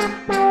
Música